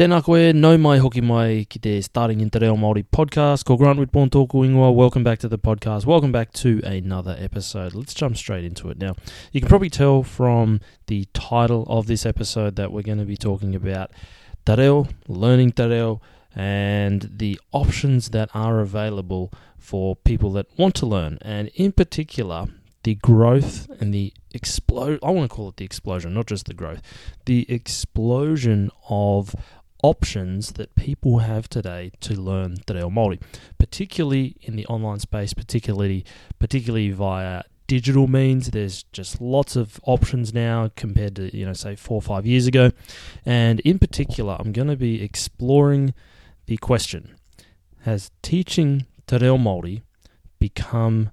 Tēnā koe, nau mai hoki mai ki te Starting in Te Reo Māori podcast. Ko Grant Whitbourne tōku ingoa. Welcome back to the podcast. Welcome back to another episode. Let's jump straight into it now. You can probably tell from the title of this episode that we're going to be talking about Te Reo, learning Te Reo, and the options that are available for people that want to learn. And in particular, the growth and the explode I want to call it the explosion, not just the growth. The explosion of options that people have today to learn Te Reo Māori, particularly in the online space, particularly particularly via digital means. There's just lots of options now compared to you know say four or five years ago, and in particular, I'm going to be exploring the question: Has teaching Te Reo Māori become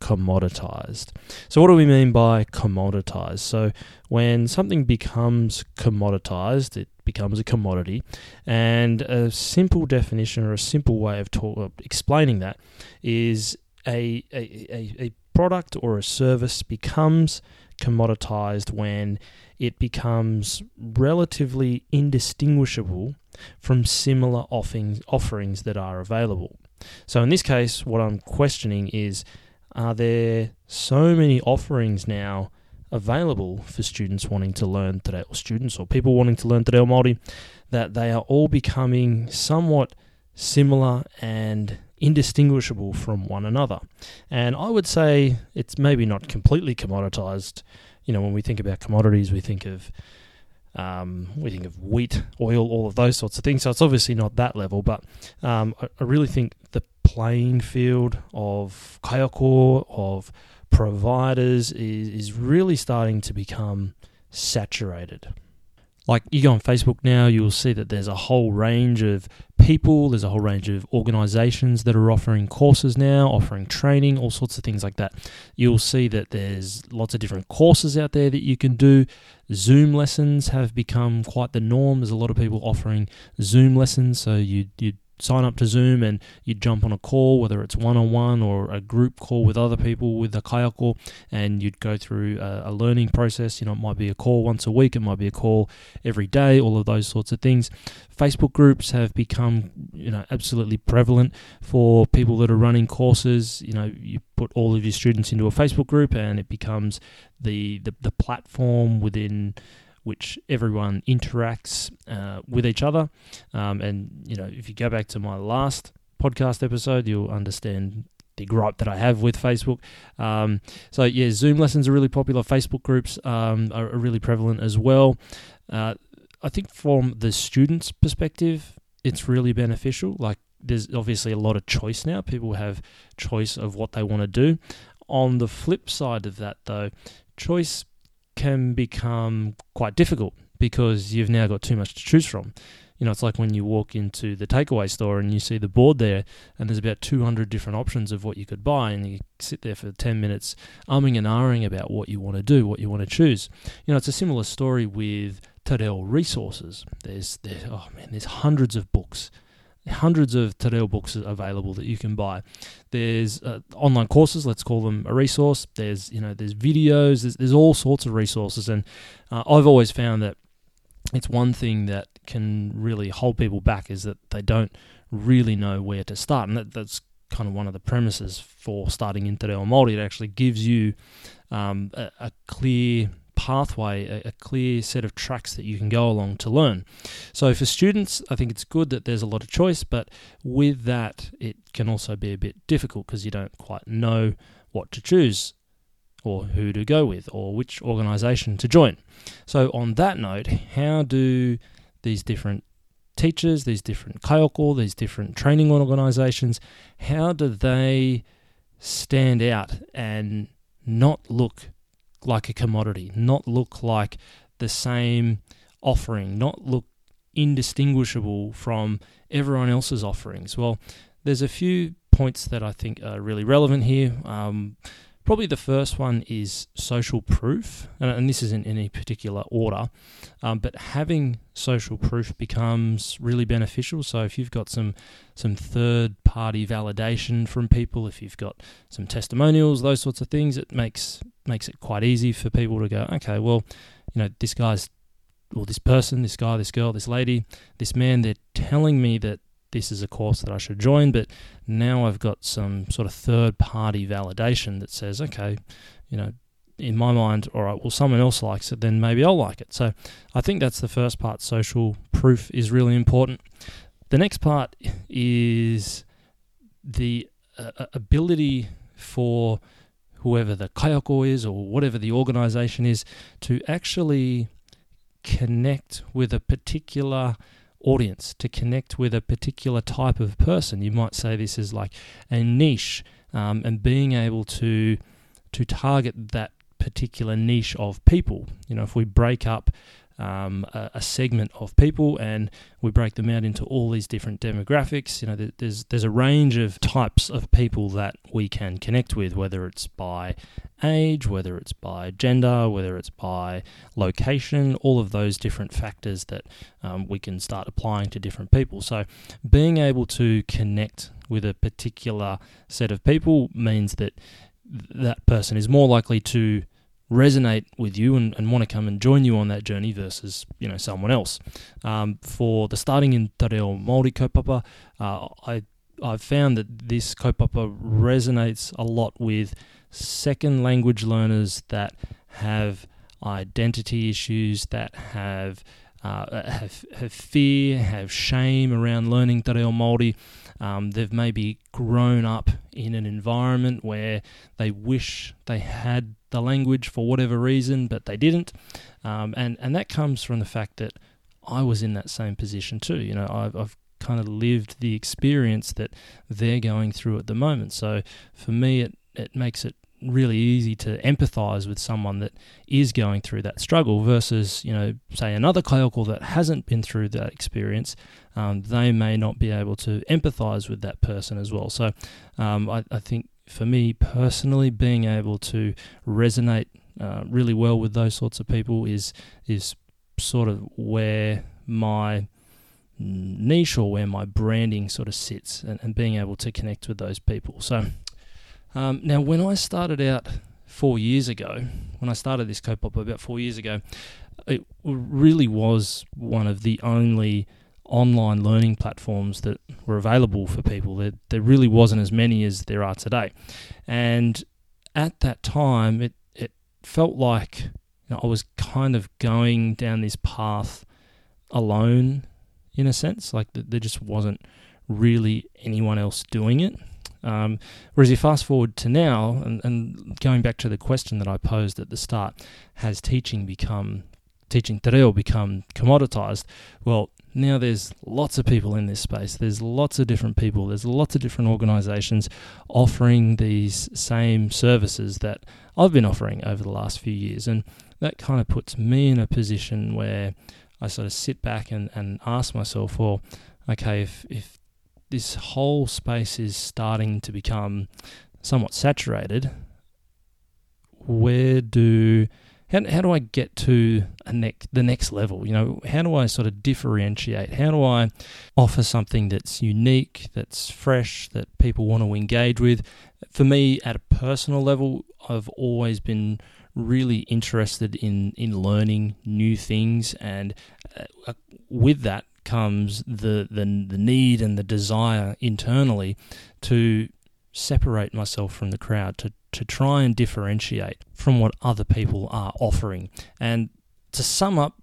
commoditized. So, what do we mean by commoditized? So, when something becomes commoditized, it becomes a commodity. And a simple definition or a simple way of talk, explaining that is a, a, a, a product or a service becomes commoditized when it becomes relatively indistinguishable from similar offerings, offerings that are available. So, in this case, what I'm questioning is are there so many offerings now available for students wanting to learn Te Reo, students or people wanting to learn Te Reo Māori, that they are all becoming somewhat similar and indistinguishable from one another. And I would say it's maybe not completely commoditized. You know, when we think about commodities, we think of um, we think of wheat, oil, all of those sorts of things. So it's obviously not that level, but um, I, I really think playing field of kaiako, of providers is, is really starting to become saturated. Like you go on Facebook now, you'll see that there's a whole range of people, there's a whole range of organizations that are offering courses now, offering training, all sorts of things like that. You'll see that there's lots of different courses out there that you can do. Zoom lessons have become quite the norm. There's a lot of people offering Zoom lessons, so you you sign up to Zoom and you'd jump on a call, whether it's one on one or a group call with other people with a kaiako, and you'd go through a, a, learning process. You know, it might be a call once a week, it might be a call every day, all of those sorts of things. Facebook groups have become, you know, absolutely prevalent for people that are running courses. You know, you put all of your students into a Facebook group and it becomes the, the, the platform within which everyone interacts uh, with each other. Um, and, you know, if you go back to my last podcast episode, you'll understand the gripe that I have with Facebook. Um, so, yeah, Zoom lessons are really popular. Facebook groups um, are, really prevalent as well. Uh, I think from the student's perspective, it's really beneficial. Like, there's obviously a lot of choice now. People have choice of what they want to do. On the flip side of that, though, choice can become quite difficult because you've now got too much to choose from. You know, it's like when you walk into the takeaway store and you see the board there, and there's about 200 different options of what you could buy, and you sit there for 10 minutes umming and ahhing about what you want to do, what you want to choose. You know, it's a similar story with Reo resources. There's, there's oh man, there's hundreds of books hundreds of Te books available that you can buy. There's uh, online courses, let's call them a resource. There's you know there's videos. There's, there's all sorts of resources, and uh, I've always found that it's one thing that can really hold people back is that they don't really know where to start, and that, that's kind of one of the premises for starting in Te Māori. It actually gives you um, a, a clear pathway, a, a, clear set of tracks that you can go along to learn. So for students, I think it's good that there's a lot of choice, but with that, it can also be a bit difficult because you don't quite know what to choose or who to go with or which organization to join. So on that note, how do these different teachers, these different kaiako, these different training organizations, how do they stand out and not look like a commodity, not look like the same offering, not look indistinguishable from everyone else's offerings? Well, there's a few points that I think are really relevant here. Um, probably the first one is social proof, and, this isn't in any particular order, um, but having social proof becomes really beneficial. So if you've got some some third party validation from people, if you've got some testimonials, those sorts of things, it makes makes it quite easy for people to go, okay, well, you know, this guy's or this person, this guy, this girl, this lady, this man, they're telling me that this is a course that I should join, but now I've got some sort of third party validation that says, okay, you know, in my mind, all right, well, someone else likes it, then maybe I'll like it. So I think that's the first part. Social proof is really important. The next part is the uh, ability for whoever the kaiako is or whatever the organization is to actually connect with a particular audience, to connect with a particular type of person. You might say this is like a niche, um, and being able to to target that particular niche of people. You know, if we break up um, a, a, segment of people, and we break them out into all these different demographics. You know, there's there's a range of types of people that we can connect with, whether it's by age, whether it's by gender, whether it's by location, all of those different factors that um, we can start applying to different people. So, being able to connect with a particular set of people means that that person is more likely to resonate with you and, and want to come and join you on that journey versus you know someone else. Um, for the starting in Te Reo Māori kaupapa, uh, I I've found that this kaupapa resonates a lot with second language learners that have identity issues, that have uh, have, have fear, have shame around learning Te Reo Māori. Um, they've maybe grown up in an environment where they wish they had the language for whatever reason, but they didn't. Um, and, and that comes from the fact that I was in that same position too. You know, I've, I've kind of lived the experience that they're going through at the moment. So for me, it, it makes it really easy to empathize with someone that is going through that struggle versus, you know, say another kaiako that hasn't been through that experience. Um, they may not be able to empathize with that person as well. So um, I, I think for me personally, being able to resonate uh, really well with those sorts of people is is sort of where my niche or where my branding sort of sits and, and being able to connect with those people. So um, now, when I started out four years ago, when I started this Kaupapa about four years ago, it really was one of the only online learning platforms that were available for people. There, there really wasn't as many as there are today. And at that time, it, it felt like you know, I was kind of going down this path alone, in a sense. Like there just wasn't really anyone else doing it. Um, whereas you fast forward to now, and, and, going back to the question that I posed at the start, has teaching become teaching te reo become commoditized? Well, now there's lots of people in this space. There's lots of different people. There's lots of different organizations offering these same services that I've been offering over the last few years. And that kind of puts me in a position where I sort of sit back and, and ask myself, well, okay, if, if this whole space is starting to become somewhat saturated, where do how, how do I get to a next the next level? You know, how do I sort of differentiate? How do I offer something that's unique, that's fresh, that people want to engage with? For me, at a personal level, I've always been really interested in in learning new things, and uh, with that comes the, the the need and the desire internally to separate myself from the crowd, to to try and differentiate from what other people are offering. And to sum up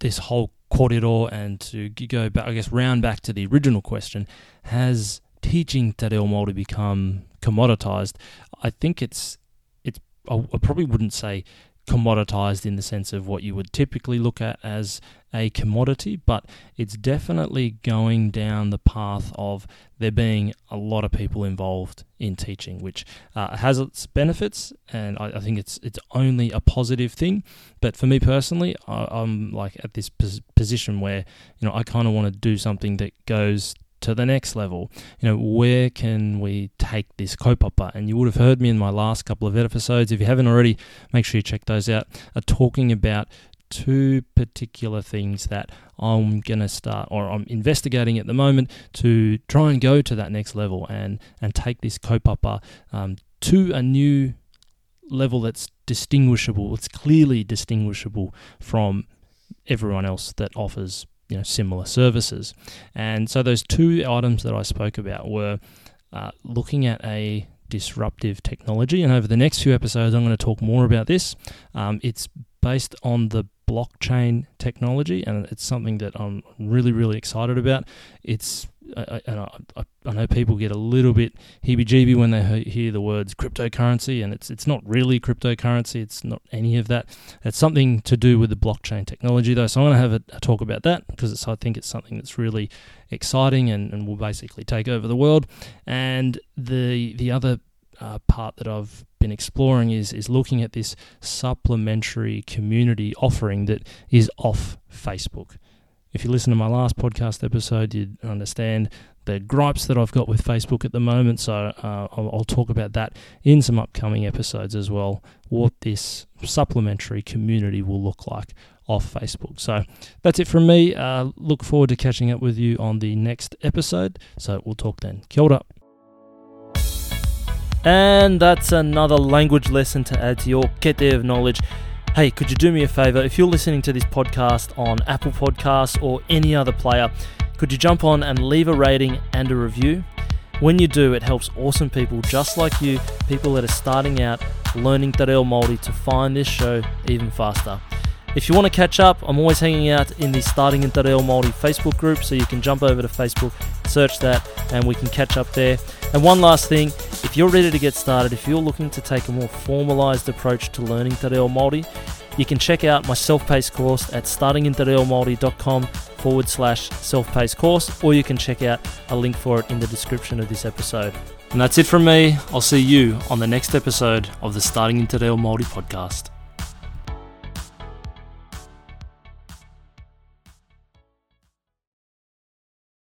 this whole kōrero and to go back, I guess, round back to the original question, has teaching Te Reo Māori become commoditized? I think it's, it's, I probably wouldn't say commoditized in the sense of what you would typically look at as a commodity, but it's definitely going down the path of there being a lot of people involved in teaching, which uh, has its benefits, and I, I, think it's it's only a positive thing. But for me personally, I, am like at this pos- position where you know I kind of want to do something that goes to the next level. You know, where can we take this kaupapa? And you would have heard me in my last couple of episodes. If you haven't already, make sure you check those out. Are talking about two particular things that I'm going to start or I'm investigating at the moment to try and go to that next level and, and take this kaupapa um, to a new level that's distinguishable. It's clearly distinguishable from everyone else that offers you know similar services. And so those two items that I spoke about were uh, looking at a disruptive technology. And over the next few episodes, I'm going to talk more about this. Um, it's based on the blockchain technology, and it's something that I'm really, really excited about. It's I, I, I, know people get a little bit heebie-jeebie when they hear the words cryptocurrency, and it's it's not really cryptocurrency. It's not any of that. It's something to do with the blockchain technology, though. So I'm going to have a, a talk about that because I think it's something that's really exciting and, and will basically take over the world. And the the other uh, part that I've been exploring is is looking at this supplementary community offering that is off Facebook. If you listen to my last podcast episode, you'd understand the gripes that I've got with Facebook at the moment. So uh, I'll, I'll, talk about that in some upcoming episodes as well. What this supplementary community will look like off Facebook. So that's it from me. Uh, look forward to catching up with you on the next episode. So we'll talk then. Kia ora. And that's another language lesson to add to your kete of knowledge. Hey, could you do me a favor? If you're listening to this podcast on Apple Podcasts or any other player, could you jump on and leave a rating and a review? When you do, it helps awesome people just like you, people that are starting out learning Te Reo Māori to find this show even faster. If you want to catch up, I'm always hanging out in the Starting in Te Reo Māori Facebook group, so you can jump over to Facebook, search that, and we can catch up there. And one last thing, if you're ready to get started, if you're looking to take a more formalized approach to learning Te Reo Māori, you can check out my self-paced course at startingintereomāori.com forward slash self-paced course, or you can check out a link for it in the description of this episode. And that's it from me. I'll see you on the next episode of the Starting in Te Reo Māori podcast.